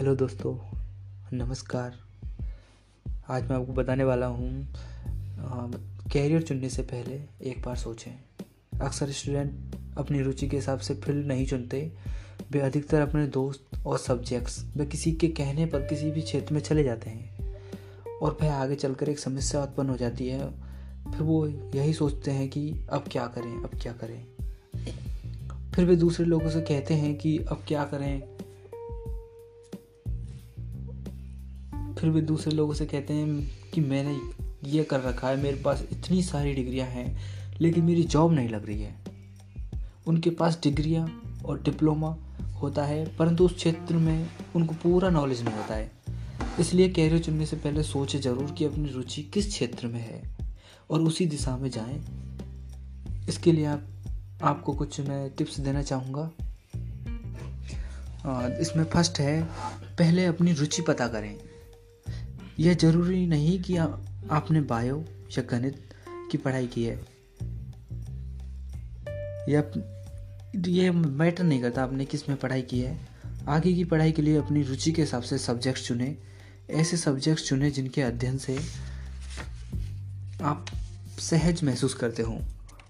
Hello दोस्तों, नमस्कार। आज मैं आपको बताने वाला हूँ कैरियर चुनने से पहले एक बार सोचें। अक्सर स्टूडेंट अपनी रुचि के हिसाब से फ़ील्ड नहीं चुनते। वे अधिकतर अपने दोस्त और सब्जेक्ट्स वे किसी के कहने पर किसी भी क्षेत्र में चले जाते हैं और वह आगे चलकर एक समस्या उत्पन्न हो जाती है। फिर वो यही सोचते हैं कि अब क्या करें, अब क्या करें। फिर वे दूसरे लोगों से कहते हैं कि अब क्या करें फिर वे दूसरे लोगों से कहते हैं कि मैंने ये कर रखा है, मेरे पास इतनी सारी डिग्रियाँ हैं, लेकिन मेरी जॉब नहीं लग रही है। उनके पास डिग्रियाँ और डिप्लोमा होता है, परंतु उस क्षेत्र में उनको पूरा नॉलेज नहीं होता है। इसलिए कैरियर चुनने से पहले सोचे ज़रूर कि अपनी रुचि किस क्षेत्र में है और उसी दिशा में जाएँ। इसके लिए आप, आपको कुछ मैं टिप्स देना चाहूँगा। इसमें फ़र्स्ट है, पहले अपनी रुचि पता करें। यह ज़रूरी नहीं कि आ, आपने बायो या गणित की पढ़ाई की है। या ये मैटर नहीं करता आपने किसमें पढ़ाई की है। आगे की पढ़ाई के लिए अपनी रुचि के हिसाब से सब्जेक्ट्स चुने। ऐसे सब्जेक्ट्स चुने जिनके अध्ययन से आप सहज महसूस करते हो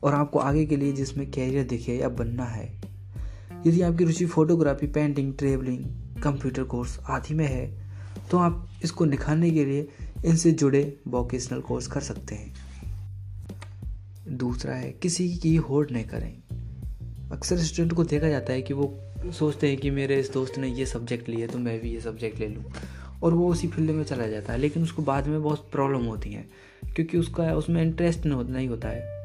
और आपको आगे के लिए जिसमें कैरियर दिखे या बनना है। यदि आपकी रुचि photography painting travelling computer course आदि में है तो आप इसको निखारने के लिए इनसे जुड़े वोकेशनल कोर्स कर सकते हैं। दूसरा है, किसी की होड़ नहीं करें। अक्सर स्टूडेंट को देखा जाता है कि वो सोचते हैं कि मेरे इस दोस्त ने ये सब्जेक्ट लिया तो मैं भी ये सब्जेक्ट ले लूँ। और वो उसी फ़ील्ड में चला जाता है, लेकिन उसको बाद में बहुत प्रॉब्लम होती है, क्योंकि उसका, उसमें इंटरेस्ट नहीं होता है।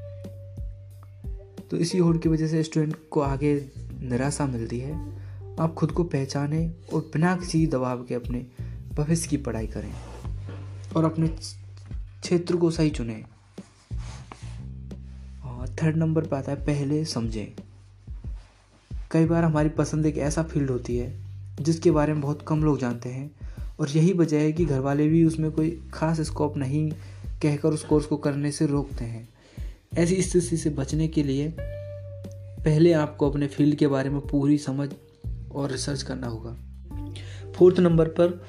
तो इसी होड़ की वजह से स्टूडेंट को आगे निराशा मिलती है। आप खुद को पहचाने और बिना किसी दबाव के अपने भविष्य की पढ़ाई करें और अपने क्षेत्र को सही चुनें। और थर्ड नंबर पर आता है, पहले समझें। कई बार हमारी पसंद एक ऐसा फ़ील्ड होती है, जिसके बारे में बहुत कम लोग जानते हैं, और यही वजह है कि घर वाले भी उसमें कोई खास स्कोप नहीं कहकर उस कोर्स को करने से रोकते हैं। ऐसी स्थिति से बचने के लिए पहले आपको अपने फ़ील्ड के बारे में पूरी समझ और रिसर्च करना होगा। फोर्थ नंबर पर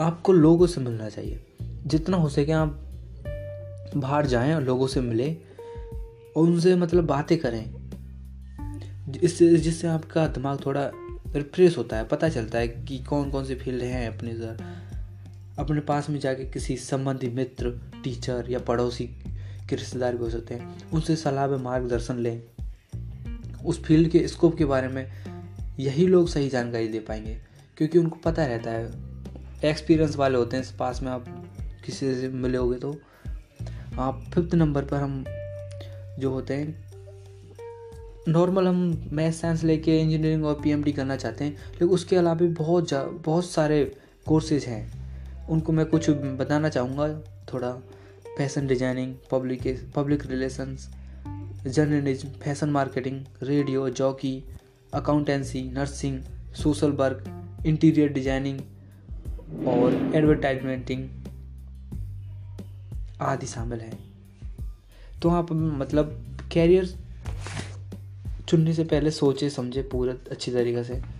आपको लोगों से मिलना चाहिए। जितना हो सके आप बाहर जाएँ और लोगों से मिलें और उनसे मतलब बातें करें। इससे जिससे आपका दिमाग थोड़ा रिफ्रेश होता है, पता चलता है कि कौन कौन से फ़ील्ड हैं अपने सर अपने पास में जाके किसी संबंधी मित्र टीचर या पड़ोसी के रिश्तेदार भी हो सकते हैं। उनसे सलाह व मार्गदर्शन लें। उस फ़ील्ड के स्कोप के बारे में यही लोग सही जानकारी दे पाएँगे, क्योंकि उनको पता रहता है एक्सपीरियंस वाले होते हैं पास में आप किसी से मिले होगे तो। आप फिफ्थ नंबर पर हम जो होते हैं नॉर्मल हम मैथ साइंस लेके इंजीनियरिंग और पीएमडी करना चाहते हैं, लेकिन उसके अलावा भी बहुत बहुत सारे कोर्सेज हैं। उनको मैं कुछ बताना चाहूँगा, थोड़ा fashion designing public public relations journalism fashion marketing radio jockey accountancy nursing social work interior designing और एडवर्टाइजमेंटिंग आदि शामिल है। तो आप मतलब कैरियर चुनने से पहले सोचे, समझे पूरा अच्छी तरीके से।